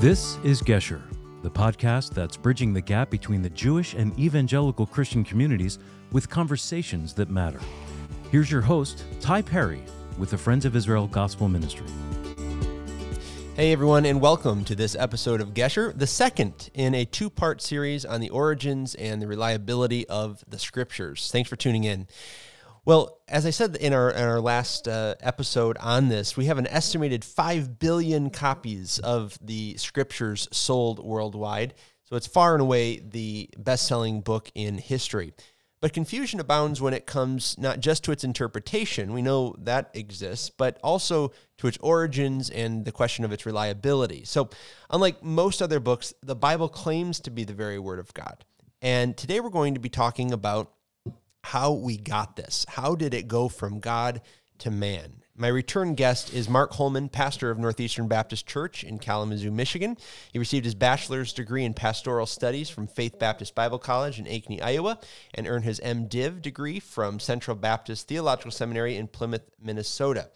This is Gesher, the podcast that's bridging the gap between the Jewish and evangelical Christian communities with conversations that matter. Here's your host, Ty Perry, with the Friends of Israel Gospel Ministry. Hey everyone, and welcome to this episode of Gesher, the second in a two part series on the origins and the reliability of the scriptures. Thanks for tuning in. Well, as I said in our, in our last uh, episode on this, we have an estimated 5 billion copies of the scriptures sold worldwide. So it's far and away the best selling book in history. But confusion abounds when it comes not just to its interpretation, we know that exists, but also to its origins and the question of its reliability. So, unlike most other books, the Bible claims to be the very Word of God. And today we're going to be talking about how we got this. How did it go from God to man? My return guest is Mark Holeman, pastor of Northeastern Baptist Church in Kalamazoo, Michigan. He received his bachelor's degree in pastoral studies from Faith Baptist Bible College in Ankeny, Iowa, and earned his MDiv degree from Central Baptist Theological Seminary in Plymouth, Minnesota.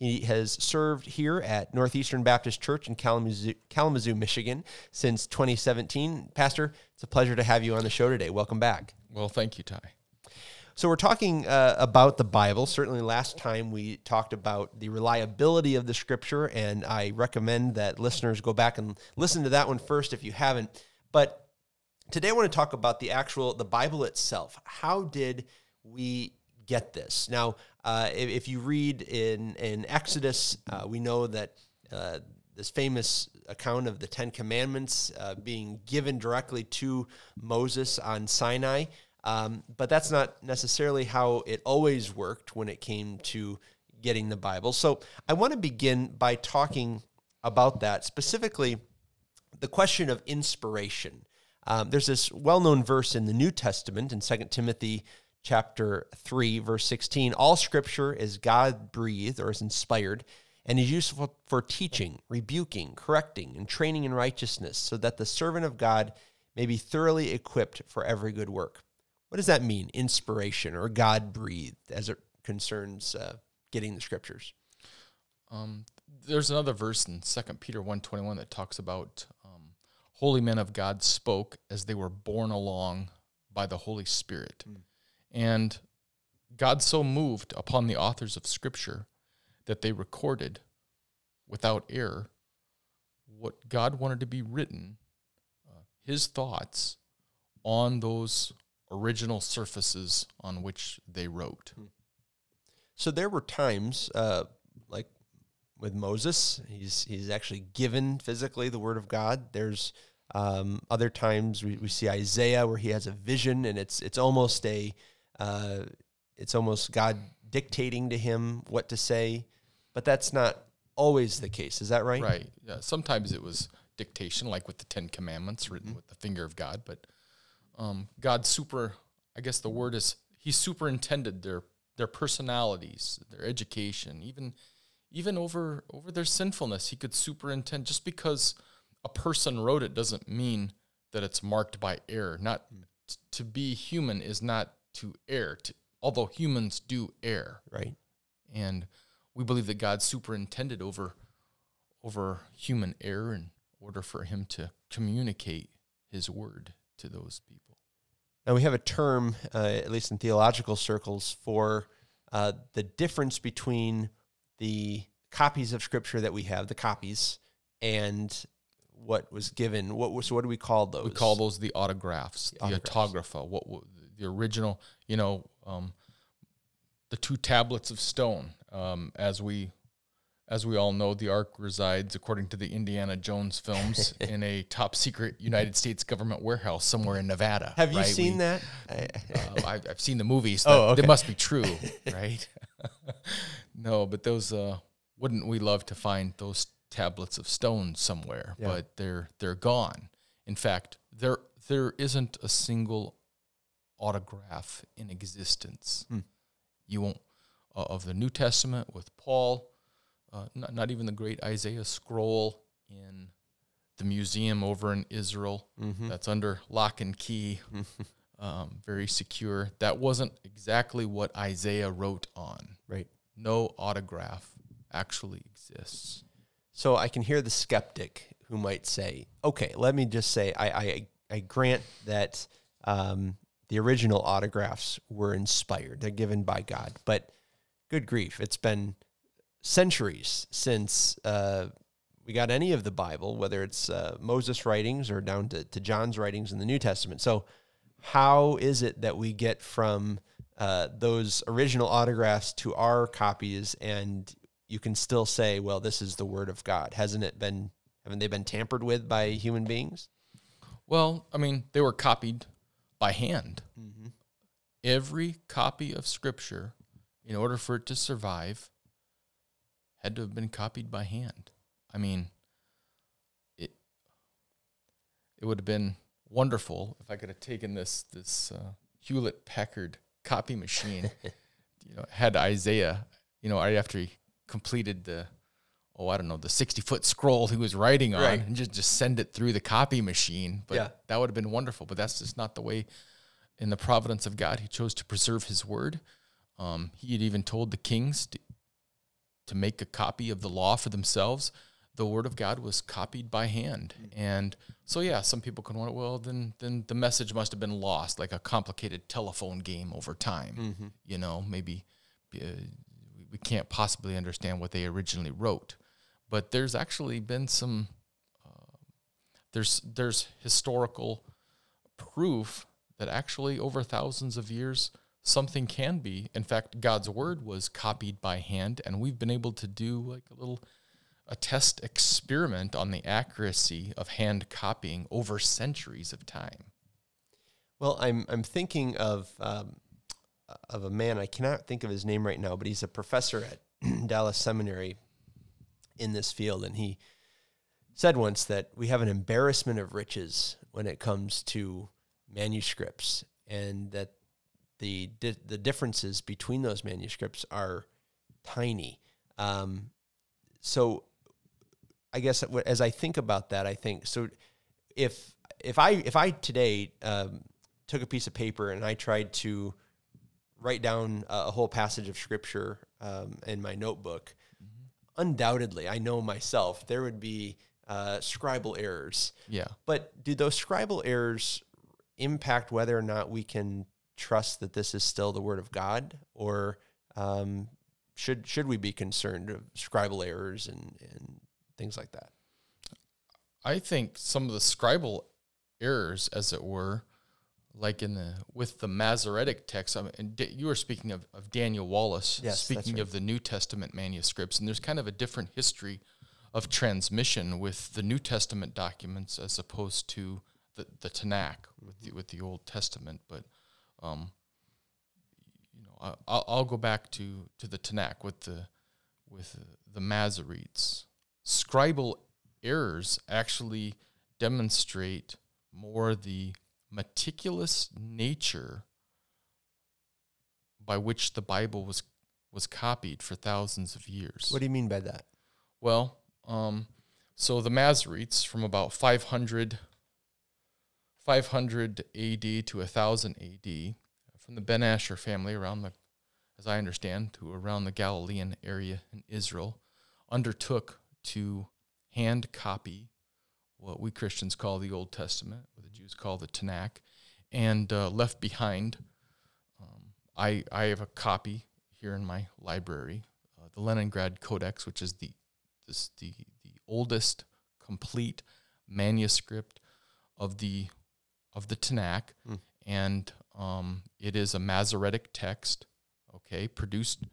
He has served here at Northeastern Baptist Church in Kalamazoo, Kalamazoo, Michigan since 2017. Pastor, it's a pleasure to have you on the show today. Welcome back. Well, thank you, Ty. So we're talking uh, about the Bible. Certainly, last time we talked about the reliability of the Scripture, and I recommend that listeners go back and listen to that one first if you haven't. But today, I want to talk about the actual the Bible itself. How did we get this? Now, uh, if, if, you read in in Exodus, uh, we know that uh, this famous account of the Ten Commandments uh, being given directly to Moses on Sinai. Um, but that's not necessarily how it always worked when it came to getting the Bible. So I want to begin by talking about that, specifically the question of inspiration. Um, there's this well-known verse in the New Testament in 2 Timothy chapter 3 verse 16 all scripture is god breathed or is inspired and is useful for teaching rebuking correcting and training in righteousness so that the servant of god may be thoroughly equipped for every good work what does that mean, inspiration or God breathed, as it concerns uh, getting the scriptures? Um, there's another verse in Second Peter 121 that talks about um, holy men of God spoke as they were borne along by the Holy Spirit. Mm. And God so moved upon the authors of Scripture that they recorded without error what God wanted to be written, uh, his thoughts on those original surfaces on which they wrote. Hmm. So there were times, uh, like with Moses, he's he's actually given physically the word of God. There's um, other times we, we see Isaiah where he has a vision, and it's it's almost a uh, it's almost God dictating to him what to say, but that's not always the case. Is that right? Right. Yeah. Sometimes it was dictation, like with the Ten Commandments written mm-hmm. with the finger of God, but um, God super, I guess the word is He superintended their their personalities, their education, even even over over their sinfulness. He could superintend just because a person wrote it doesn't mean that it's marked by error. Not t- to be human is not to err. To, although humans do err, right? And we believe that God superintended over over human error in order for him to communicate his word to those people. Now, we have a term, uh, at least in theological circles, for uh, the difference between the copies of Scripture that we have, the copies, and what was given. What was what do we call those? We call those the autographs, the, the autographa. What the original? You know, um, the two tablets of stone, um, as we as we all know, the Ark resides, according to the Indiana Jones films, in a top secret United States government warehouse somewhere in Nevada. Have you right? seen we, that? uh, I've, I've, seen the movies. Oh, okay. They must be true, right? no, but those uh, wouldn't we love to find those tablets of stone somewhere? Yeah. But they're they're gone. In fact, there there isn't a single autograph in existence. Hmm. You won't uh, of the New Testament with Paul uh, not, not even the great Isaiah scroll in the museum over in Israel mm-hmm. that's under lock and key, um, very secure. That wasn't exactly what Isaiah wrote on. Right. No autograph actually exists. So I can hear the skeptic who might say, okay, let me just say, I, I, I grant that um, the original autographs were inspired, they're given by God, but good grief, it's been centuries since uh, we got any of the Bible, whether it's uh, Moses' writings or down to, to John's writings in the New Testament. So, how is it that we get from uh, those original autographs to our copies and you can still say, well, this is the word of God? Hasn't it been, haven't they been tampered with by human beings? Well, I mean, they were copied by hand. Mm-hmm. Every copy of Scripture, in order for it to survive, had to have been copied by hand. I mean, it it would have been wonderful if I could have taken this this uh, Hewlett Packard copy machine, you know, had Isaiah, you know, right after he completed the oh I don't know the sixty foot scroll he was writing on, right. and just just send it through the copy machine. But yeah. that would have been wonderful. But that's just not the way. In the providence of God, He chose to preserve His word. Um, he had even told the kings to, make a copy of the law for themselves. The word of God was copied by hand, and so yeah, some people can wonder, well, then then the message must have been lost, like a complicated telephone game over time. Mm-hmm. You know, maybe uh, we can't possibly understand what they originally wrote, but there's actually been some uh, there's there's historical proof that actually over thousands of years something can be. In fact, God's word was copied by hand, and we've been able to do like a little a test experiment on the accuracy of hand copying over centuries of time. Well, I'm I'm thinking of um, of a man I cannot think of his name right now, but he's a professor at Dallas Seminary in this field, and he said once that we have an embarrassment of riches when it comes to manuscripts, and that the di- the differences between those manuscripts are tiny. Um, so, I guess as I think about that, I think so. If if I if I today um, took a piece of paper and I tried to write down a whole passage of scripture um, in my notebook, mm-hmm. undoubtedly, I know myself there would be uh, scribal errors. Yeah. But do those scribal errors impact whether or not we can trust that this is still the word of God, or um, should should we be concerned of scribal errors and and things like that? I think some of the scribal errors, as it were, like in the with the Masoretic text. I mean, you were speaking of, of Daniel Wallace, yes, speaking right. of the New Testament manuscripts, and there's kind of a different history of transmission with the New Testament documents as opposed to the, the Tanakh with the, with the Old Testament. But um, you know, I, will go back to, to the Tanakh with the with the Masoretes. Scribal errors actually demonstrate more the meticulous nature by which the Bible was was copied for thousands of years. What do you mean by that? Well, um, so the Masoretes from about 500, 500 AD to 1000 AD, from the Ben Asher family around the, as I understand, to around the Galilean area in Israel, undertook to hand copy what we Christians call the Old Testament, what the Jews call the Tanakh, and uh, left behind. Um, I I have a copy here in my library, uh, the Leningrad Codex, which is the this the the oldest complete manuscript of the of the Tanakh, mm. and um, it is a Masoretic text. Okay, produced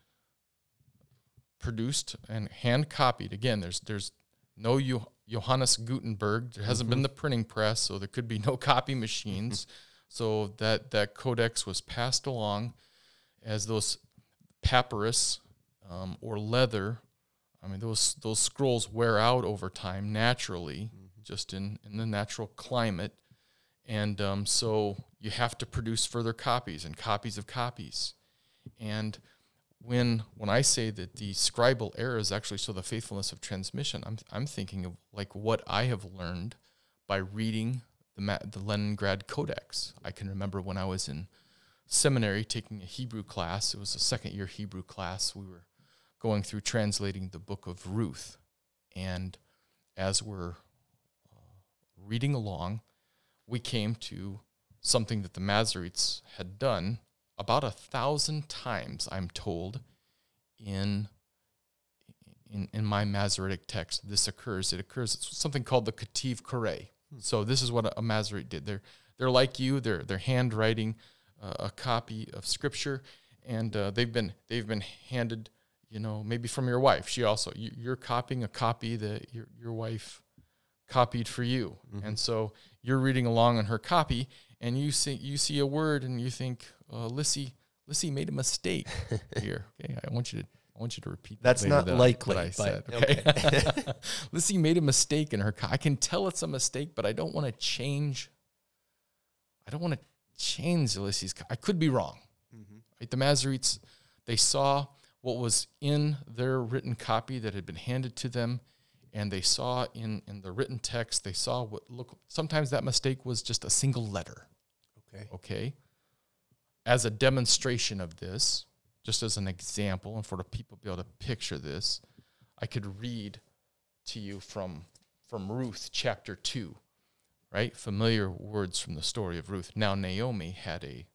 produced and hand copied. Again, there's there's no Johannes Gutenberg. There hasn't mm-hmm. been the printing press, so there could be no copy machines. so that that codex was passed along as those papyrus um, or leather. I mean, those those scrolls wear out over time naturally, mm-hmm. just in in the natural climate, and um, so you have to produce further copies and copies of copies, and when when I say that the scribal error is actually so the faithfulness of transmission, I'm I'm thinking of like what I have learned by reading the the Leningrad Codex. I can remember when I was in seminary taking a Hebrew class. It was a second year Hebrew class. We were going through translating the book of Ruth, and as we're reading along, we came to something that the Masoretes had done about a thousand times, I'm told, in in, in my Masoretic text. This occurs. It occurs. It's something called the Ketiv Koreh. Hmm. So this is what a, a Masorete did. They're they're like you. They're they're handwriting uh, a copy of Scripture, and uh, they've been they've been handed, you know, maybe from your wife. She also you, you're copying a copy that your your wife copied for you, mm-hmm. and so you're reading along on her copy, and you see you see a word, and you think, uh, Lissy Lissy made a mistake here. Okay, I want you to I want you to repeat. That That's not likely. I, I said. Okay. okay. Lissy made a mistake in her. I can tell it's a mistake, but I don't want to change. I don't want to change Lissy's. I could be wrong. Mm-hmm. Right? The Masoretes, they saw what was in their written copy that had been handed to them, and they saw in in the written text. They saw what look. Sometimes that mistake was just a single letter. Okay. Okay. As a demonstration of this, just as an example, and for the people to be able to picture this, I could read to you from from Ruth chapter two, right? Familiar words from the story of Ruth. Now Naomi had a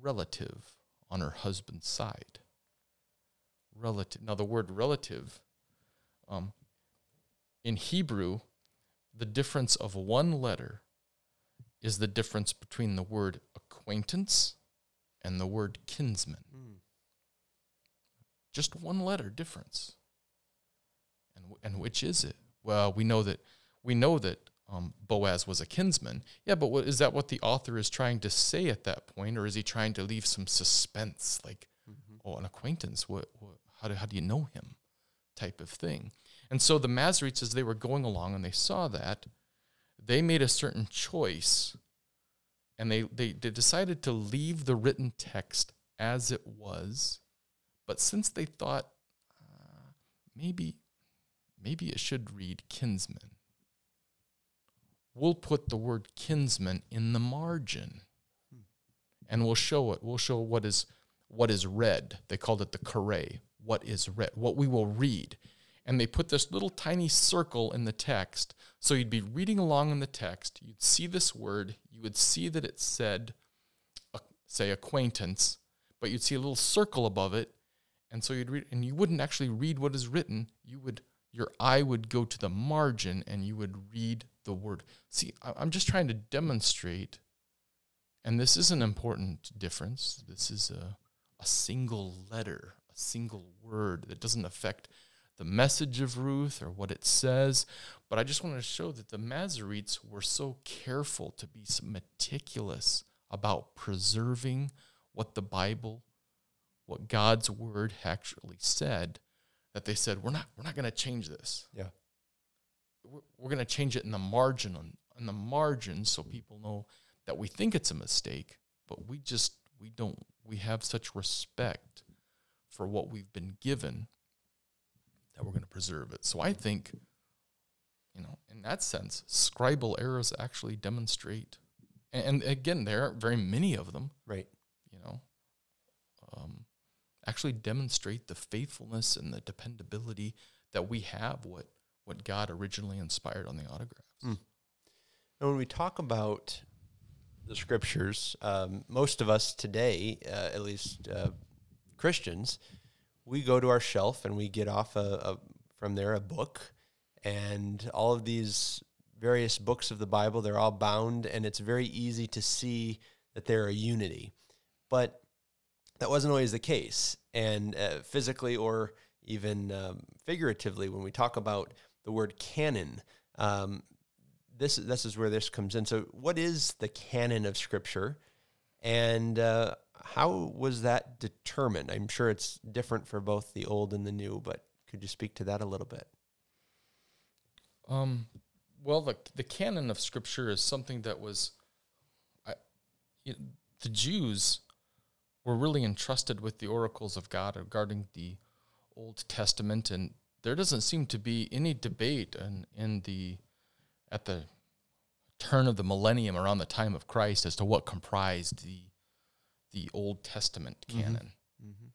relative on her husband's side. Relative. Now the word relative, um, in Hebrew, the difference of one letter is the difference between the word acquaintance and the word kinsman. Mm. Just one letter difference. And and which is it? Well, we know that we know that um, Boaz was a kinsman. Yeah, but what, is that what the author is trying to say at that point, or is he trying to leave some suspense, like, mm-hmm. oh, an acquaintance? What, what? How do how do you know him? Type of thing. And so the Masoretes, as they were going along and they saw that, they made a certain choice, and they they, they decided to leave the written text as it was but since they thought uh, maybe maybe it should read kinsman, we'll put the word kinsman in the margin, and we'll show it. We'll show what is what is read. They called it the Koreh. What is read? What we will read. And they put this little tiny circle in the text. So you'd be reading along in the text. You'd see this word. You would see that it said, uh, say, acquaintance, but you'd see a little circle above it and so you'd read, and you wouldn't actually read what is written. You would, your eye would go to the margin and you would read the word. See, I'm just trying to demonstrate, and this is an important difference. This is a, a single letter, a single word that doesn't affect the message of Ruth or what it says. But I just want to show that the Masoretes were so careful to be so meticulous about preserving what the Bible what God's word actually said, that they said, we're not, we're not going to change this. Yeah. We're, we're going to change it in the margin, on, in the margin, so people know that we think it's a mistake, but we just, we don't, we have such respect for what we've been given that we're going to preserve it. So I think, you know, in that sense, scribal errors actually demonstrate, and, and again, there aren't very many of them. Right. You know, um, actually demonstrate the faithfulness and the dependability that we have what what God originally inspired on the autographs. Mm. And when we talk about the scriptures, um, most of us today, uh, at least uh, Christians, we go to our shelf and we get off a, a, from there a book, and all of these various books of the Bible, they're all bound, and it's very easy to see that they're a unity. But that wasn't always the case. And uh, physically or even um, figuratively, when we talk about the word canon, um, this this is where this comes in. So, what is the canon of Scripture, and uh, how was that determined? I'm sure it's different for both the old and the new, but could you speak to that a little bit? Um, well, the the canon of Scripture is something that was, I, you know, the Jews were really entrusted with the oracles of God regarding the Old Testament, and there doesn't seem to be any debate in, in the at the turn of the millennium around the time of Christ as to what comprised the the Old Testament mm-hmm. canon. Mm-hmm.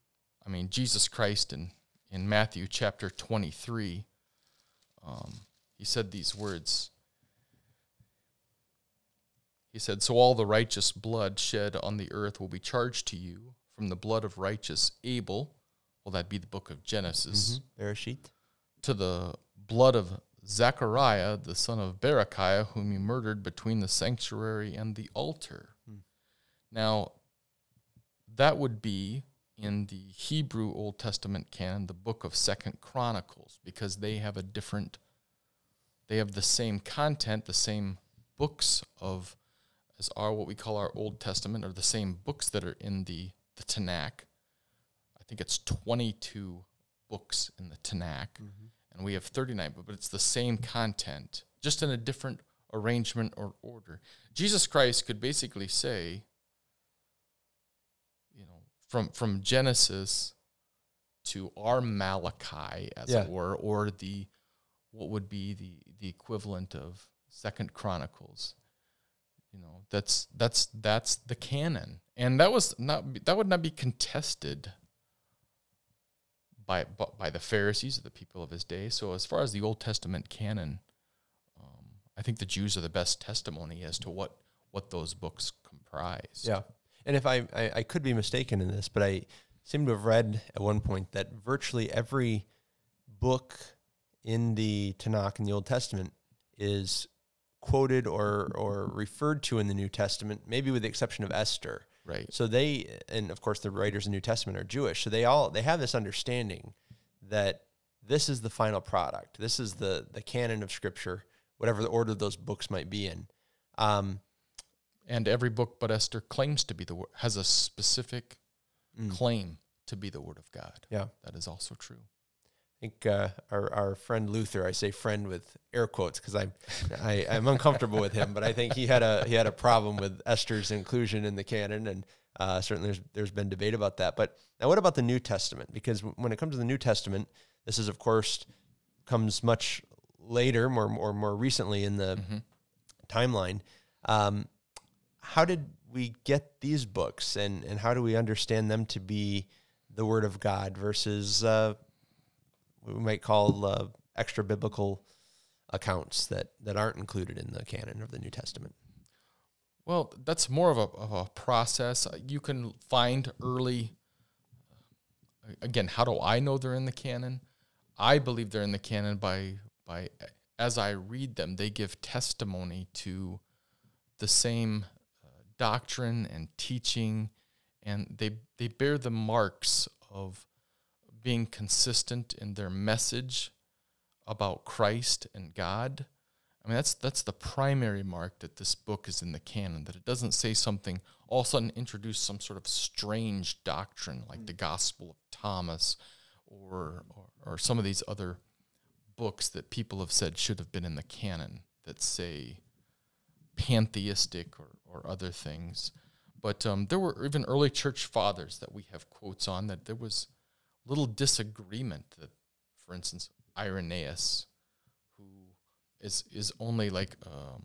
I mean, Jesus Christ in in Matthew chapter twenty three, um, he said these words. he said, So all the righteous blood shed on the earth will be charged to you from the blood of righteous Abel. Will that be the book of Genesis? Mm-hmm. To the blood of Zechariah, the son of Berechiah, whom you murdered between the sanctuary and the altar. Hmm. Now, that would be in the Hebrew Old Testament canon, the book of Second Chronicles, because they have a different, they have the same content, the same books of as are what we call our Old Testament, or the same books that are in the the Tanakh. I think it's 22 books in the Tanakh, mm-hmm. and we have 39, but it's the same content, just in a different arrangement or order. Jesus Christ could basically say, from from Genesis to our Malachi, as yeah. it were, or the what would be the the equivalent of Second Chronicles. You know that's that's that's the canon. And that was not that would not be contested by by the pharisees or the people of his day. So as far as the old testament canon um, i think the jews are the best testimony as to what what those books comprise yeah and if I, I i could be mistaken in this but i seem to have read at one point that virtually every book in the tanakh in the old testament is quoted or or referred to in the New Testament, maybe with the exception of Esther. Right. So they, and of course, the writers of the New Testament are Jewish. So they all they have this understanding that this is the final product. This is the the canon of Scripture, whatever the order those books might be in. Um, and every book but Esther claims to be the word has a specific mm. claim to be the word of God. Yeah, that is also true I think uh, our, our friend Luther, I say friend with air quotes because I'm I, I'm uncomfortable with him, but I think he had a he had a problem with Esther's inclusion in the canon, and uh, certainly there's there's been debate about that. But now, what about the New Testament? Because when it comes to the New Testament, this is of course comes much later, more or more recently in the mm-hmm. timeline. Um, how did we get these books, and and how do we understand them to be the Word of God versus uh, we might call uh, extra biblical accounts that that aren't included in the canon of the New Testament. Well, that's more of a, of a process. You can find early. Again, how do I know they're in the canon? I believe they're in the canon by by as I read them, they give testimony to the same uh, doctrine and teaching, and they they bear the marks of being consistent in their message about Christ and God. I mean, that's that's the primary mark that this book is in the canon. That it doesn't say something all of a sudden introduce some sort of strange doctrine like mm. the Gospel of Thomas, or, or or some of these other books that people have said should have been in the canon that say pantheistic or or other things. But um, there were even early church fathers that we have quotes on that there was little disagreement that, for instance, Irenaeus, who is is only like um,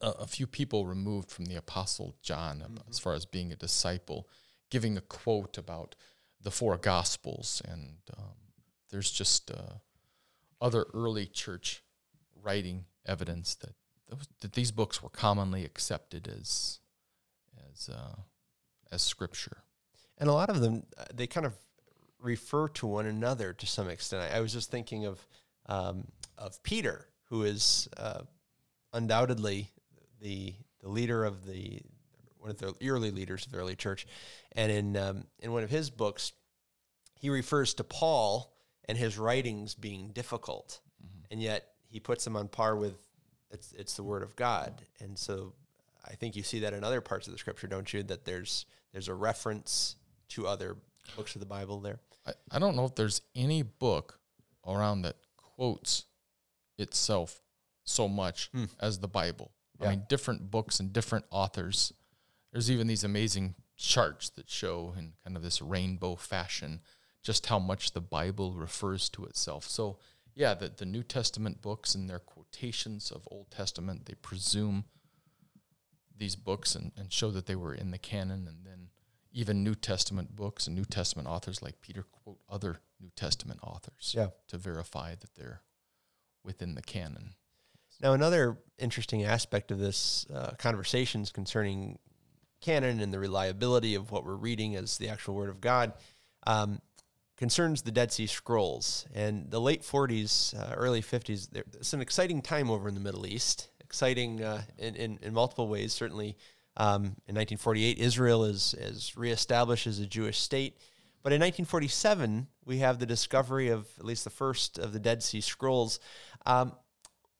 a, a, few people removed from the Apostle John mm-hmm. as far as being a disciple, giving a quote about the four Gospels, and um, there's just uh, other early church writing evidence that that these books were commonly accepted as as uh, as scripture and a lot of them uh, they kind of refer to one another to some extent. I, I was just thinking of um, of Peter, who is uh, undoubtedly the the leader of the one of the early leaders of the early church, and in um, in one of his books, he refers to Paul and his writings being difficult, mm-hmm. and yet he puts them on par with it's it's the word of God, and so I think you see that in other parts of the scripture, don't you? That there's there's a reference to other books of the Bible there? I, I don't know if there's any book around that quotes itself so much mm. as the Bible. Yeah. I mean, different books and different authors. There's even these amazing charts that show in kind of this rainbow fashion just how much the Bible refers to itself. So, yeah, the, the New Testament books and their quotations of Old Testament, they presume these books and, and show that they were in the canon and then even New Testament books and New Testament authors like Peter quote other New Testament authors yeah. to verify that they're within the canon. Now, another interesting aspect of this uh, conversations concerning canon and the reliability of what we're reading as the actual Word of God um, concerns the Dead Sea Scrolls. And the late 40s, uh, early 50s, it's an exciting time over in the Middle East. Exciting uh, in, in, in, multiple ways. Certainly, um, in 1948, Israel is, is reestablished as a Jewish state. But in 1947, we have the discovery of at least the first of the Dead Sea Scrolls. Um,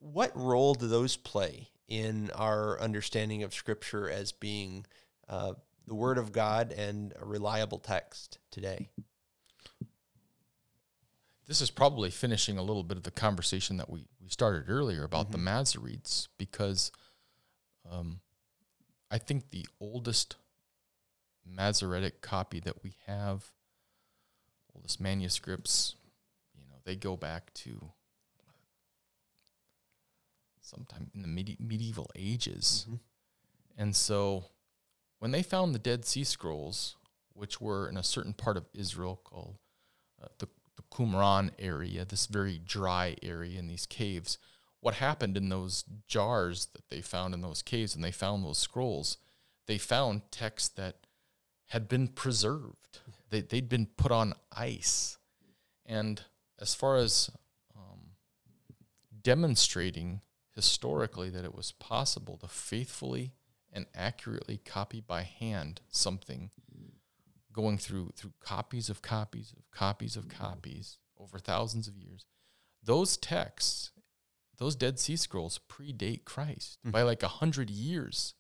what role do those play in our understanding of Scripture as being uh, the Word of God and a reliable text today? This is probably finishing a little bit of the conversation that we, we started earlier about mm-hmm. the Masoretes because um, I think the oldest Masoretic copy that we have, oldest manuscripts, you know, they go back to sometime in the medi- medieval ages. Mm-hmm. And so when they found the Dead Sea Scrolls, which were in a certain part of Israel called uh, the, the Qumran area, this very dry area in these caves, what happened in those jars that they found in those caves and they found those scrolls, they found texts that had been preserved. They, they'd been put on ice. And as far as um, demonstrating historically that it was possible to faithfully and accurately copy by hand something going through through copies of copies of copies of copies over thousands of years those texts those dead sea scrolls predate christ mm-hmm. by like a hundred years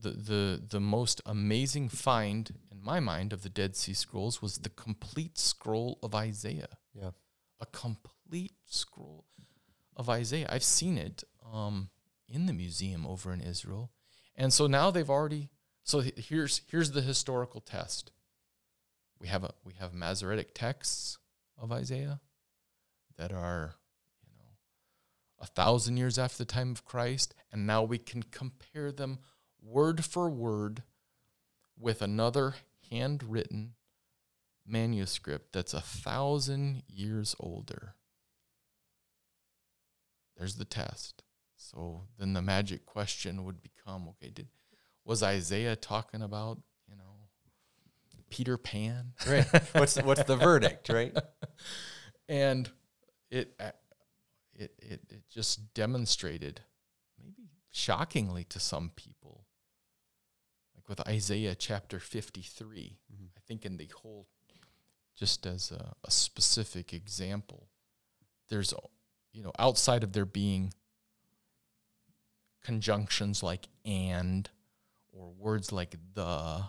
the, the the most amazing find in my mind of the dead sea scrolls was the complete scroll of isaiah yeah a complete scroll of Isaiah. I've seen it um, in the museum over in Israel, and so now they've already. So here's here's the historical test. We have a we have Masoretic texts of Isaiah that are you know a thousand years after the time of Christ, and now we can compare them word for word with another handwritten manuscript that's a thousand years older there's the test. So then the magic question would become okay, did was Isaiah talking about, you know, Peter Pan? Right. what's the, what's the verdict, right? and it, uh, it it it just demonstrated maybe shockingly to some people like with Isaiah chapter 53. Mm-hmm. I think in the whole just as a, a specific example there's you know, outside of there being conjunctions like and or words like the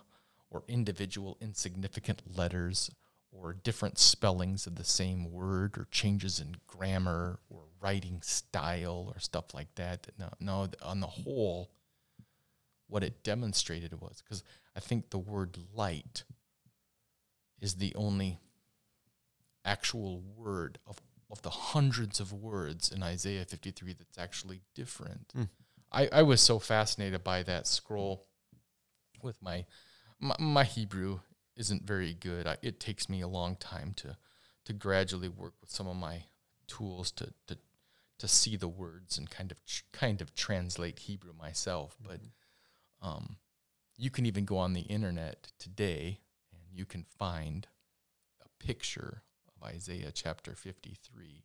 or individual insignificant letters or different spellings of the same word or changes in grammar or writing style or stuff like that. No, no on the whole, what it demonstrated was because I think the word light is the only actual word of of the hundreds of words in Isaiah 53 that's actually different. Mm. I, I was so fascinated by that scroll with my, my, my Hebrew isn't very good. I, it takes me a long time to to gradually work with some of my tools to to to see the words and kind of kind of translate Hebrew myself. Mm-hmm. But um, you can even go on the internet today and you can find a picture of Isaiah chapter 53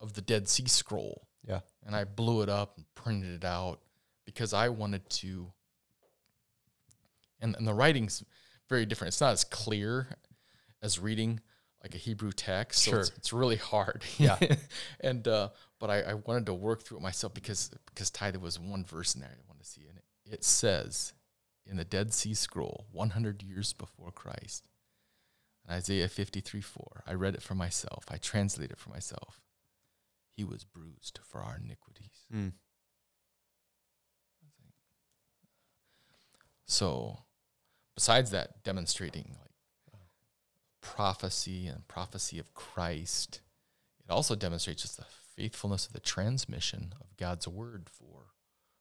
of the Dead Sea Scroll. Yeah. And I blew it up and printed it out because I wanted to. And, and the writing's very different. It's not as clear as reading like a Hebrew text. So sure. it's, it's really hard. Yeah. and, uh, but I, I wanted to work through it myself because, because Ty, there was one verse in there I wanted to see. And it, it says in the Dead Sea Scroll, 100 years before Christ, Isaiah 53 4. I read it for myself. I translated it for myself. He was bruised for our iniquities. Mm. So, besides that, demonstrating like prophecy and prophecy of Christ, it also demonstrates just the faithfulness of the transmission of God's word for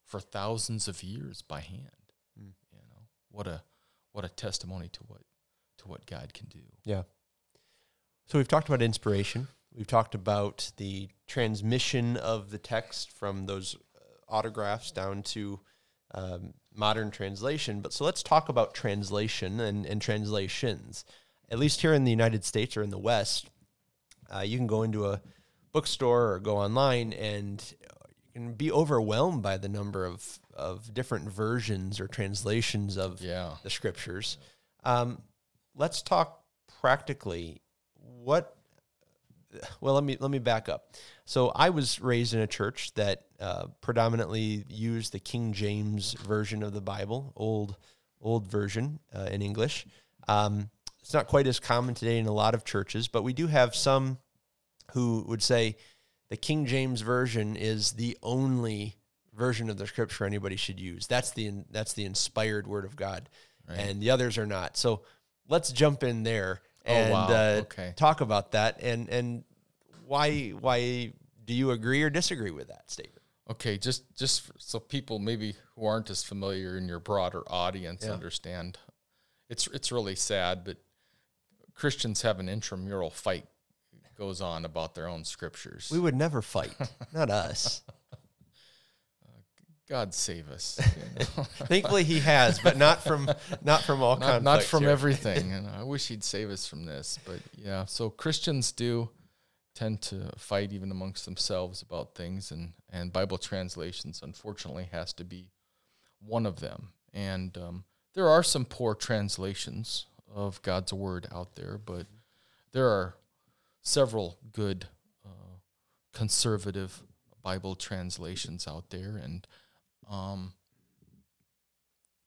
for thousands of years by hand. Mm. You know what a what a testimony to what to what God can do. Yeah. So we've talked about inspiration. We've talked about the transmission of the text from those uh, autographs down to um, modern translation. But so let's talk about translation and, and translations. At least here in the United States or in the West, uh, you can go into a bookstore or go online and you can be overwhelmed by the number of, of different versions or translations of yeah. the scriptures. Um, let's talk practically. What? Well, let me let me back up. So I was raised in a church that uh, predominantly used the King James version of the Bible, old old version uh, in English. Um, it's not quite as common today in a lot of churches, but we do have some who would say the King James version is the only version of the scripture anybody should use. That's the that's the inspired word of God, right. and the others are not. So let's jump in there oh, and oh, wow. uh, okay. talk about that and and why why do you agree or disagree with that statement? Okay, just just so people maybe who aren't as familiar in your broader audience yeah. understand, it's it's really sad, but Christians have an intramural fight goes on about their own scriptures. We would never fight, not us. Uh, God save us. You know? Thankfully, He has, but not from not from all not, not from here. everything. And I wish He'd save us from this, but yeah. So Christians do tend to fight even amongst themselves about things, and and Bible translations, unfortunately, has to be one of them. And um, there are some poor translations of God's word out there, but there are several good uh, conservative Bible translations out there, and um,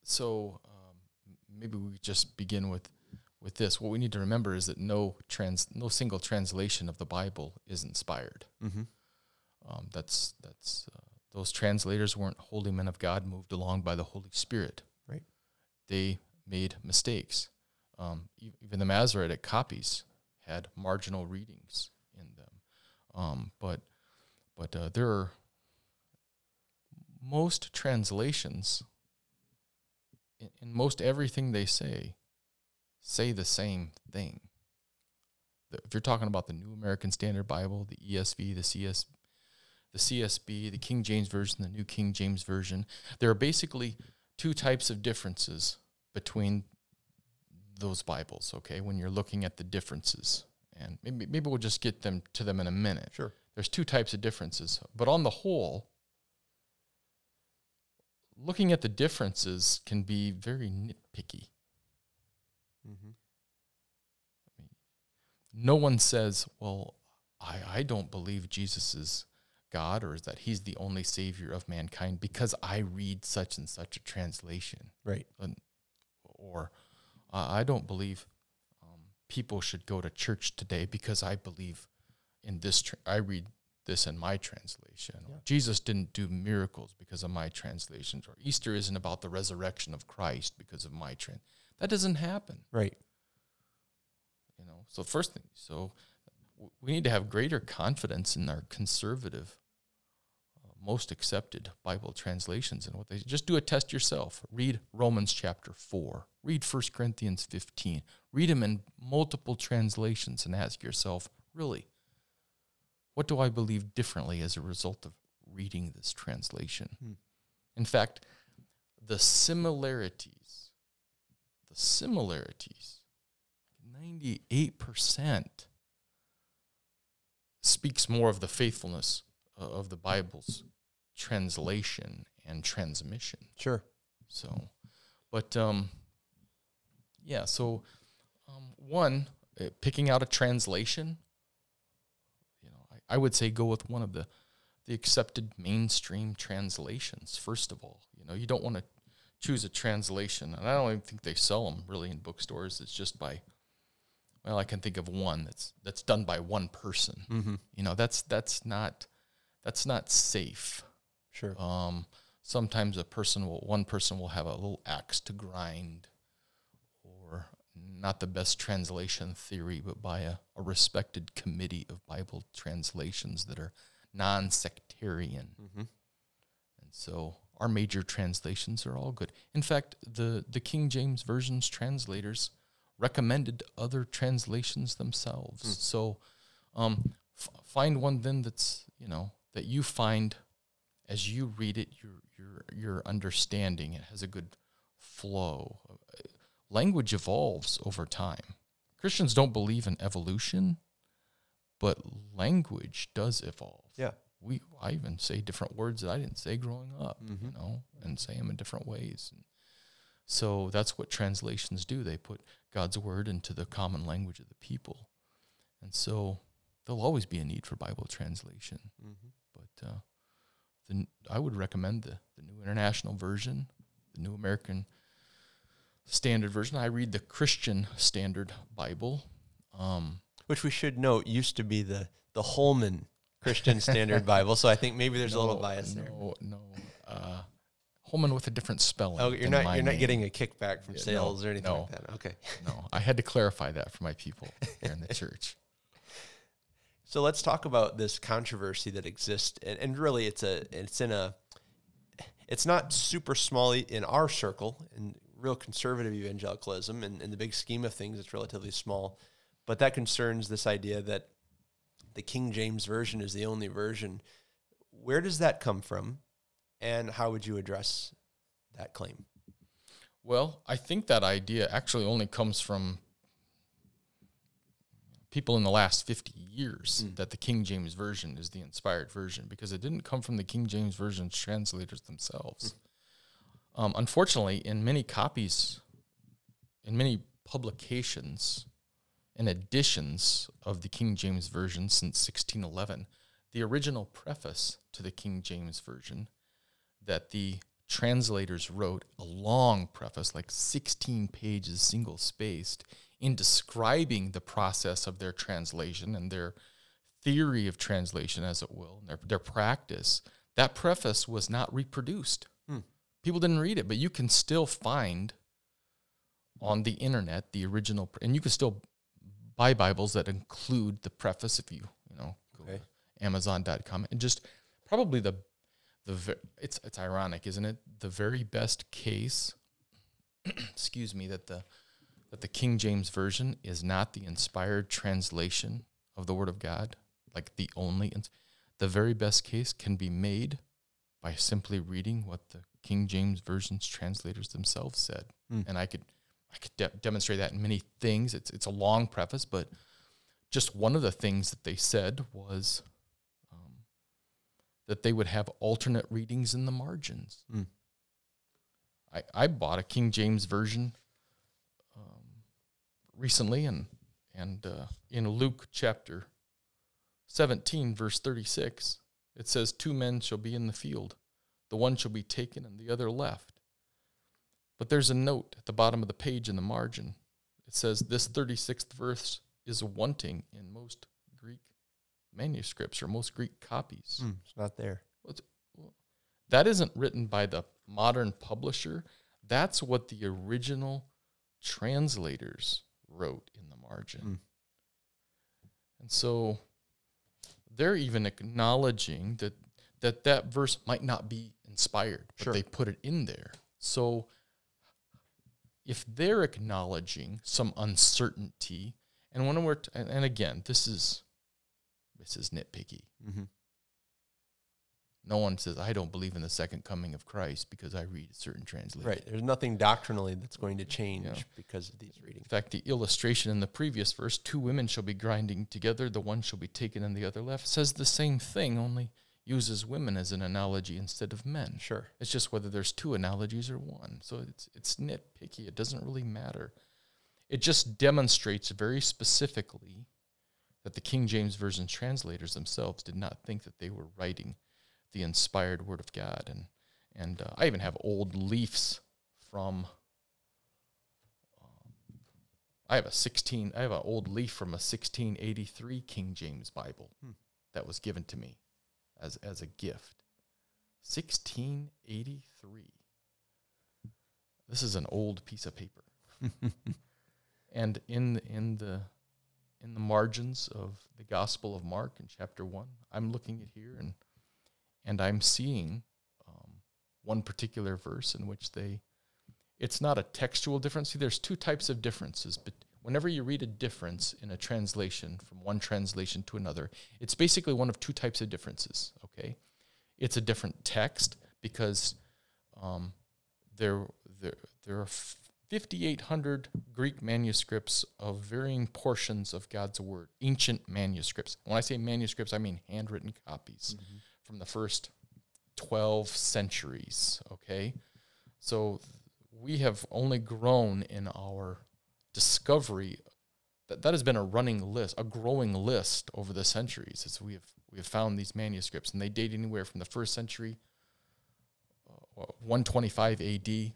so um, maybe we just begin with with this. What we need to remember is that no trans no single translation of the Bible is inspired. Mm-hmm. Um, that's that's uh, those translators weren't holy men of God moved along by the Holy Spirit. Right. They made mistakes. Um, even the Masoretic copies had marginal readings in them. Um, but but uh, there are most translations in, in, most everything they say say the same thing. If you're talking about the New American Standard Bible, the ESV, the CS, the CSB, the King James Version, the New King James Version, there are basically two types of differences between those Bibles, okay, when you're looking at the differences. And maybe, maybe we'll just get them to them in a minute. Sure. There's two types of differences. But on the whole, looking at the differences can be very nitpicky. Mm-hmm. I mean, no one says, well, I, I don't believe Jesus is God or is that he's the only savior of mankind because I read such and such a translation. Right. And, or uh, I don't believe um, people should go to church today because I believe in this. Tra- I read this in my translation. Yeah. Jesus didn't do miracles because of my translations, or Easter isn't about the resurrection of Christ because of my trend. That doesn't happen. Right. You know. So first thing, so we need to have greater confidence in our conservative most accepted Bible translations and what they just do a test yourself. Read Romans chapter 4. Read 1 Corinthians 15. Read them in multiple translations and ask yourself, really, what do I believe differently as a result of reading this translation? Hmm. In fact, the similarities, the similarities, 98% speaks more of the faithfulness of the Bible's translation and transmission. Sure. So, but um, yeah. So, um, one uh, picking out a translation. You know, I, I would say go with one of the the accepted mainstream translations. First of all, you know, you don't want to choose a translation, and I don't even think they sell them really in bookstores. It's just by well, I can think of one that's that's done by one person. Mm-hmm. You know, that's that's not that's not safe. Sure. Um, sometimes a person will, one person will have a little axe to grind, or not the best translation theory, but by a, a respected committee of Bible translations that are non sectarian. Mm-hmm. And so our major translations are all good. In fact, the, the King James Version's translators recommended other translations themselves. Mm. So um, f- find one then that's you know that you find as you read it, your your your understanding it has a good flow. Language evolves over time. Christians don't believe in evolution, but language does evolve. Yeah. We I even say different words that I didn't say growing up, Mm-hmm. you know, and say them in different ways. And so that's what translations do. They put God's word into the common language of the people. And so there'll always be a need for Bible translation. Mm-hmm. But uh, the, I would recommend the, the New International Version, the New American Standard Version. I read the Christian Standard Bible. Um, Which we should note used to be the the Holman Christian Standard Bible. So I think maybe there's a little bias no, there. No, uh, Holman with a different spelling. Oh, you're not you're not getting a kickback from Yeah, no, sales or anything no. like that. Okay. No, I had to clarify that for my people here in the church. So let's talk about this controversy that exists, and, and really, it's a it's in a it's not super small in our circle in real conservative evangelicalism, and in the big scheme of things, it's relatively small, but that concerns this idea that the King James version is the only version. Where does that come from, and how would you address that claim? Well, I think that idea actually only comes from people in the last 50 years that the King James Version is the inspired version because it didn't come from the King James Version's translators themselves. Um, unfortunately, in many copies, in many publications and editions of the King James Version since 1611, the original preface to the King James Version that the translators wrote a long preface, like 16 pages, single spaced, in describing the process of their translation and their theory of translation, as it will, and their, their practice. That preface was not reproduced. Hmm. People didn't read it, but you can still find on the internet the original, and you can still buy Bibles that include the preface if you, you know, go Okay. to Amazon.com and just probably the the it's it's ironic, isn't it? The very best case, excuse me, that the that the King James version is not the inspired translation of the Word of God, like the only. The very best case can be made by simply reading what the King James version's translators themselves said, Hmm. and I could I could de- demonstrate that in many things. It's it's a long preface, but just one of the things that they said was um, that they would have alternate readings in the margins. Mm. I, I bought a King James version um, recently, and and uh, in Luke chapter seventeen, verse thirty six, it says, Two men shall be in the field, the one shall be taken and the other left. But there's a note at the bottom of the page in the margin. It says, This 36th verse is wanting in most Greek manuscripts or most Greek copies. Hmm, it's not there. That isn't written by the modern publisher. That's what the original translators wrote in the margin. Mm. And so they're even acknowledging that that, that verse might not be inspired, but Sure. they put it in there. So if they're acknowledging some uncertainty, and when we're t- and, and again, this is this is nitpicky. Mm-hmm. No one says I don't believe in the second coming of Christ because I read a certain translation. Right. There's nothing doctrinally that's going to change Yeah. because of these readings. In fact, the illustration in the previous verse, two women shall be grinding together, the one shall be taken and the other left, says the same thing, only uses women as an analogy instead of men. Sure. It's just whether there's two analogies or one. So it's it's nitpicky. It doesn't really matter. It just demonstrates very specifically that the King James Version translators themselves did not think that they were writing the inspired Word of God. And and uh, I even have old leafs from. um, I have a sixteen. I have an old leaf from a 1683 King James Bible Hmm. that was given to me as as a gift. 1683. This is an old piece of paper. and in in the in the margins of the Gospel of Mark in chapter 1, I'm looking at here and and I'm seeing um, one particular verse in which they it's not a textual difference. See, there's two types of differences bet- whenever you read a difference in a translation from one translation to another, it's basically one of two types of differences. Okay, it's a different text because um, there there there are 5,800 Greek manuscripts of varying portions of God's word, ancient manuscripts. When I say manuscripts, I mean handwritten copies mm-hmm. from the first 12 centuries. Okay, so we have only grown in our discovery that that has been a running list, a growing list over the centuries as we have we have found these manuscripts, and they date anywhere from the first century, uh, 125 AD, you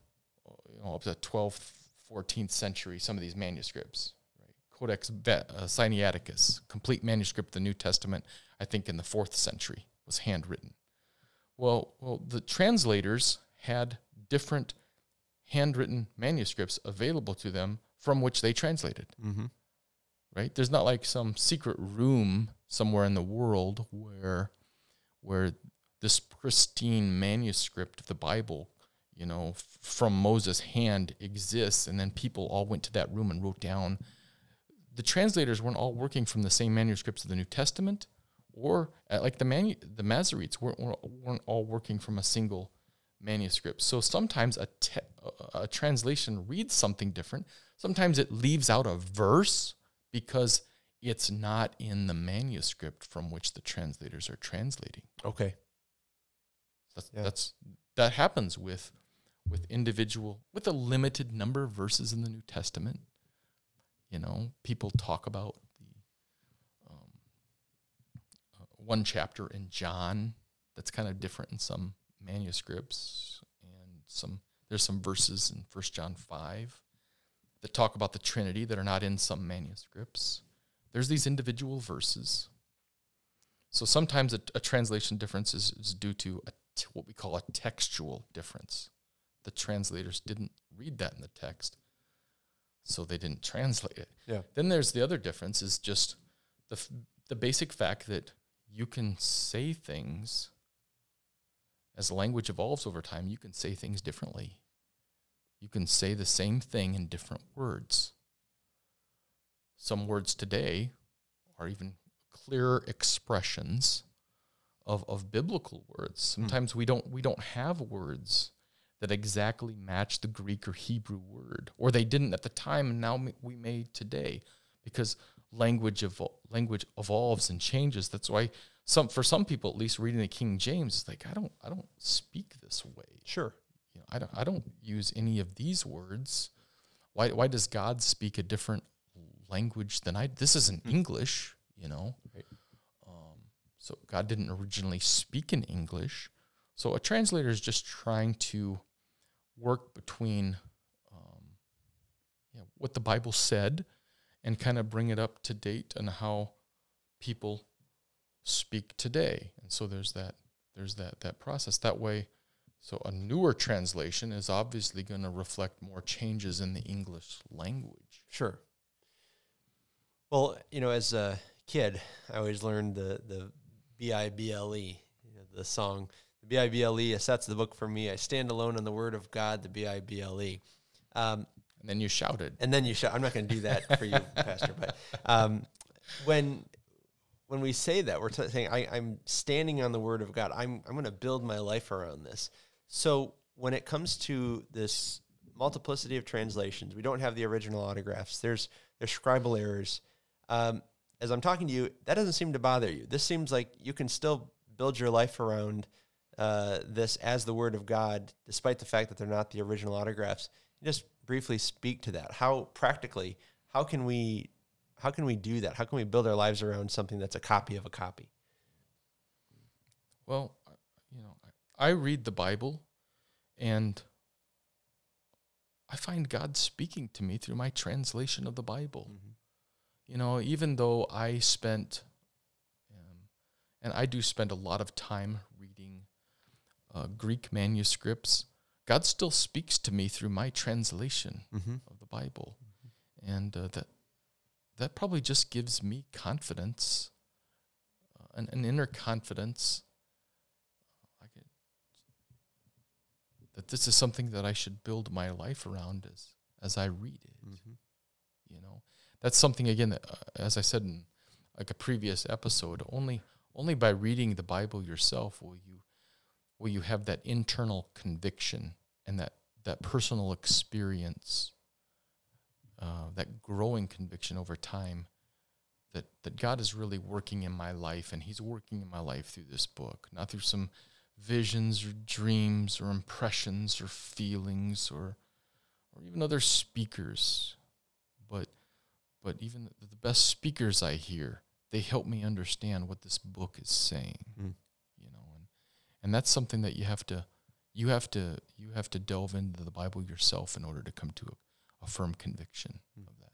know, up to 12th, 14th century. Some of these manuscripts, right? Codex uh, Sinaiticus, complete manuscript of the New Testament, I think in the fourth century was handwritten. Well, well, the translators had different handwritten manuscripts available to them from which they translated. Mm-hmm. Right? There's not like some secret room somewhere in the world where where this pristine manuscript of the Bible, you know, f- from Moses' hand exists, and then people all went to that room and wrote down. The translators weren't all working from the same manuscripts of the New Testament, or uh, like the manu- the Masoretes weren't, weren't all working from a single manuscript. So sometimes a, te- a translation reads something different. Sometimes it leaves out a verse because it's not in the manuscript from which the translators are translating. Okay. That's, yeah. that's that happens with with individual with a limited number of verses in the New Testament. You know, people talk about the um, uh, one chapter in John that's kind of different in some manuscripts, and some there's some verses in First John five that talk about the Trinity that are not in some manuscripts. There's these individual verses. So sometimes a, a translation difference is, is due to a t- what we call a textual difference. The translators didn't read that in the text, so they didn't translate it. Yeah. Then there's the other difference is just the f- the basic fact that you can say things as language evolves over time, you can say things differently. You can say the same thing in different words. Some words today are even clearer expressions of, of biblical words. Hmm. Sometimes we don't we don't have words that exactly match the Greek or Hebrew word, or they didn't at the time, and now we may today, because language evol- language evolves and changes. That's why some for some people at least reading the King James is like I don't I don't speak this way. Sure. You know, I don't I don't use any of these words. Why why does God speak a different language than I this isn't mm-hmm. English, you know? Right. Um, so God didn't originally speak in English. So a translator is just trying to work between um, you know, what the Bible said and kind of bring it up to date and how people speak today. And so there's that there's that that process. That way, so a newer translation is obviously going to reflect more changes in the English language. Sure. Well, you know, as a kid, I always learned the the B I B L E, you know, the song. The B I B L E sets the book for me. I stand alone in the word of God, the B I B L E. Um, and then you shouted. And then you shout. I'm not going to do that for you, Pastor. But um, when when we say that, we're t- saying I, am standing on the word of God. I'm I'm going to build my life around this. So when it comes to this multiplicity of translations, we don't have the original autographs. There's there's scribal errors. Um, as I'm talking to you, that doesn't seem to bother you. This seems like you can still build your life around uh, this as the word of God, despite the fact that they're not the original autographs. Just briefly speak to that. How practically, how can we how can we do that? How can we build our lives around something that's a copy of a copy? Well, you know, I read the Bible and I find God speaking to me through my translation of the Bible. Mm-hmm. You know, even though I spent, um, and I do spend a lot of time reading uh, Greek manuscripts, God still speaks to me through my translation mm-hmm. of the Bible. Mm-hmm. And uh, that that probably just gives me confidence, uh, an, an inner confidence that this is something that I should build my life around as as I read it. Mm-hmm. You know, that's something again. That, uh, as I said in like a previous episode, only only by reading the Bible yourself will you will you have that internal conviction and that that personal experience, uh, that growing conviction over time that that God is really working in my life and he's working in my life through this book, not through some visions or dreams or impressions or feelings or or even other speakers. But but even the best speakers I hear, they help me understand what this book is saying. Mm. You know, and and that's something that you have to you have to you have to delve into the Bible yourself in order to come to a, a firm conviction mm. of that.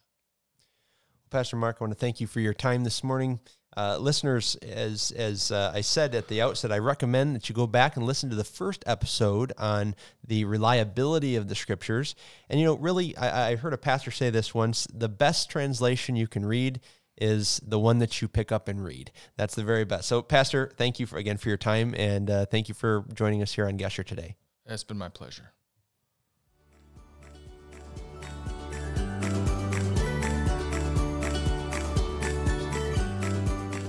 Pastor Mark, I want to thank you for your time this morning. Uh, listeners, as as uh, I said at the outset, I recommend that you go back and listen to the first episode on the reliability of the scriptures. And you know, really, I, I heard a pastor say this once: the best translation you can read is the one that you pick up and read. That's the very best. So, Pastor, thank you for, again for your time, and uh, thank you for joining us here on Gesher today. It's been my pleasure.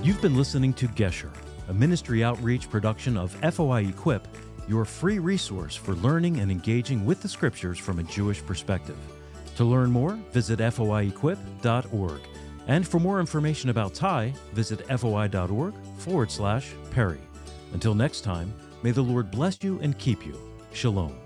You've been listening to Gesher, a ministry outreach production of FOI Equip, your free resource for learning and engaging with the scriptures from a Jewish perspective. To learn more, visit foiequip.org. And for more information about Ty, visit foi.org forward slash Perry. Until next time, may the Lord bless you and keep you. Shalom.